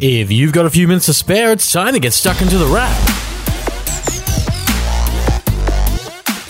If you've got a few minutes to spare, it's time to get stuck into the wrap.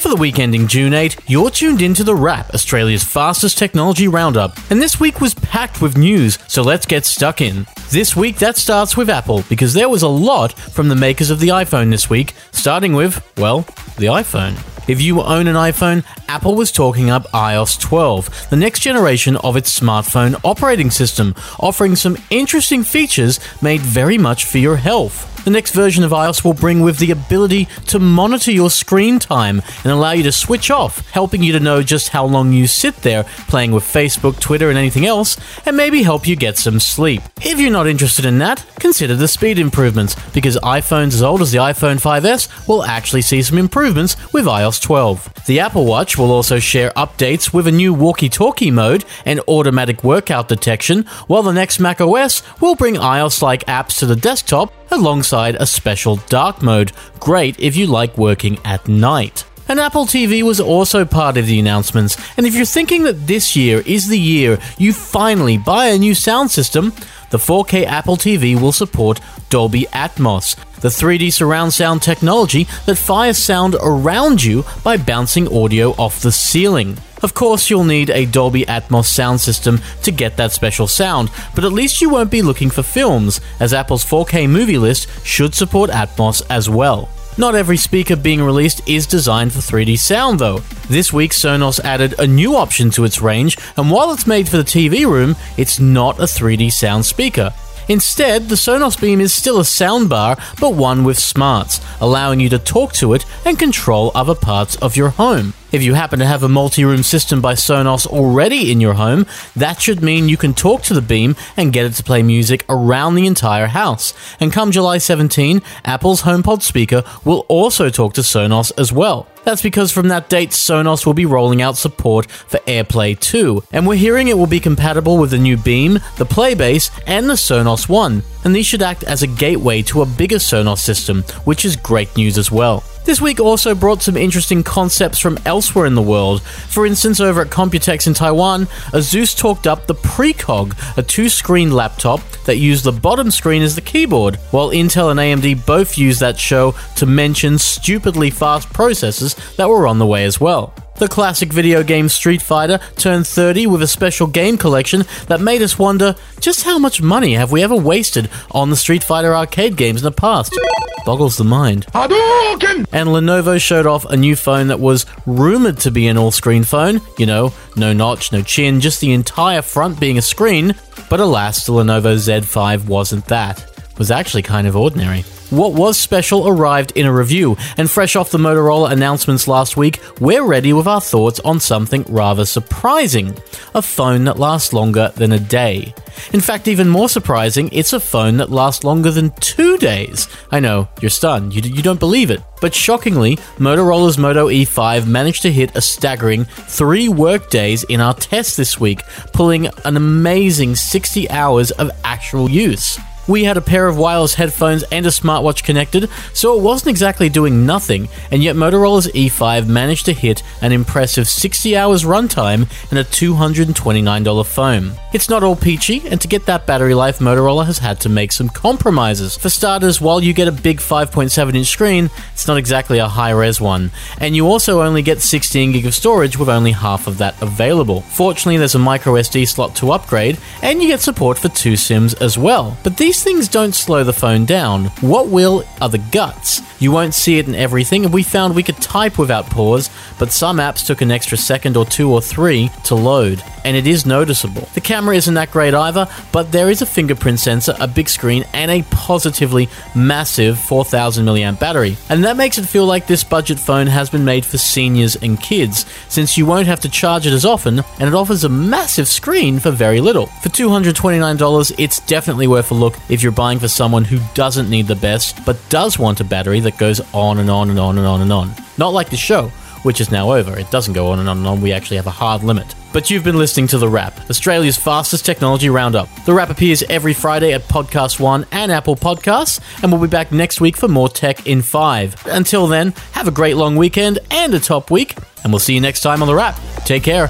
For the week ending June 8, you're tuned into The Wrap, Australia's fastest technology roundup. And this week was packed with news, so let's get stuck in. This week, that starts with Apple, because there was a lot from the makers of the iPhone this week, starting with, well, the iPhone. If you own an iPhone, Apple was talking up iOS 12, the next generation of its smartphone operating system, offering some interesting features made very much for your health. The next version of iOS will bring with the ability to monitor your screen time and allow you to switch off, helping you to know just how long you sit there playing with Facebook, Twitter, and anything else, and maybe help you get some sleep. If you're not interested in that, consider the speed improvements, because iPhones as old as the iPhone 5S will actually see some improvements with iOS 12. The Apple Watch will also share updates with a new walkie talkie mode and automatic workout detection, while the next macOS will bring iOS like apps to the desktop alongside a special dark mode, great if you like working at night. An Apple TV was also part of the announcements, and if you're thinking that this year is the year you finally buy a new sound system, the 4K Apple TV will support Dolby Atmos, the 3D surround sound technology that fires sound around you by bouncing audio off the ceiling. Of course, you'll need a Dolby Atmos sound system to get that special sound, but at least you won't be looking for films, as Apple's 4K movie list should support Atmos as well. Not every speaker being released is designed for 3D sound, though. This week, Sonos added a new option to its range, and while it's made for the TV room, it's not a 3D sound speaker. Instead, the Sonos Beam is still a soundbar, but one with smarts, allowing you to talk to it and control other parts of your home. If you happen to have a multi room system by Sonos already in your home, that should mean you can talk to the Beam and get it to play music around the entire house. And come July 17, Apple's HomePod speaker will also talk to Sonos as well. That's because from that date, Sonos will be rolling out support for AirPlay 2, and we're hearing it will be compatible with the new Beam, the Playbase, and the Sonos One, and these should act as a gateway to a bigger Sonos system, which is great news as well. This week also brought some interesting concepts from elsewhere in the world. For instance, over at Computex in Taiwan, Asus talked up the Precog, a two screen laptop that used the bottom screen as the keyboard, while Intel and AMD both used that show to mention stupidly fast processors that were on the way as well. The classic video game Street Fighter turned 30 with a special game collection that made us wonder just how much money have we ever wasted on the Street Fighter arcade games in the past? Boggles the mind. Hadouken! And Lenovo showed off a new phone that was rumored to be an all screen phone. You know, no notch, no chin, just the entire front being a screen. But alas, the Lenovo Z5 wasn't that. It was actually kind of ordinary. What was special arrived in a review, and fresh off the Motorola announcements last week, we're ready with our thoughts on something rather surprising a phone that lasts longer than a day. In fact, even more surprising, it's a phone that lasts longer than two days. I know, you're stunned, you, you don't believe it. But shockingly, Motorola's Moto E5 managed to hit a staggering three work days in our test this week, pulling an amazing 60 hours of actual use. We had a pair of wireless headphones and a smartwatch connected, so it wasn't exactly doing nothing, and yet Motorola's E5 managed to hit an impressive 60 hours runtime and a $229 phone. It's not all peachy, and to get that battery life, Motorola has had to make some compromises. For starters, while you get a big 5.7 inch screen, it's not exactly a high res one, and you also only get 16 gig of storage with only half of that available. Fortunately, there's a micro SD slot to upgrade, and you get support for two SIMs as well. But these things don't slow the phone down. What will are the guts. You won't see it in everything, and we found we could type without pause, but some apps took an extra second or two or three to load, and it is noticeable. The camera isn't that great either, but there is a fingerprint sensor, a big screen, and a positively massive 4000 mAh battery. And that makes it feel like this budget phone has been made for seniors and kids, since you won't have to charge it as often, and it offers a massive screen for very little. For $229, it's definitely worth a look if you're buying for someone who doesn't need the best, but does want a battery that goes on and on and on and on and on. Not like the show, which is now over. It doesn't go on and on and on. We actually have a hard limit. But you've been listening to The Wrap, Australia's fastest technology roundup. The Wrap appears every Friday at Podcast One and Apple Podcasts, and we'll be back next week for more tech in five. Until then, have a great long weekend and a top week, and we'll see you next time on The Wrap. Take care.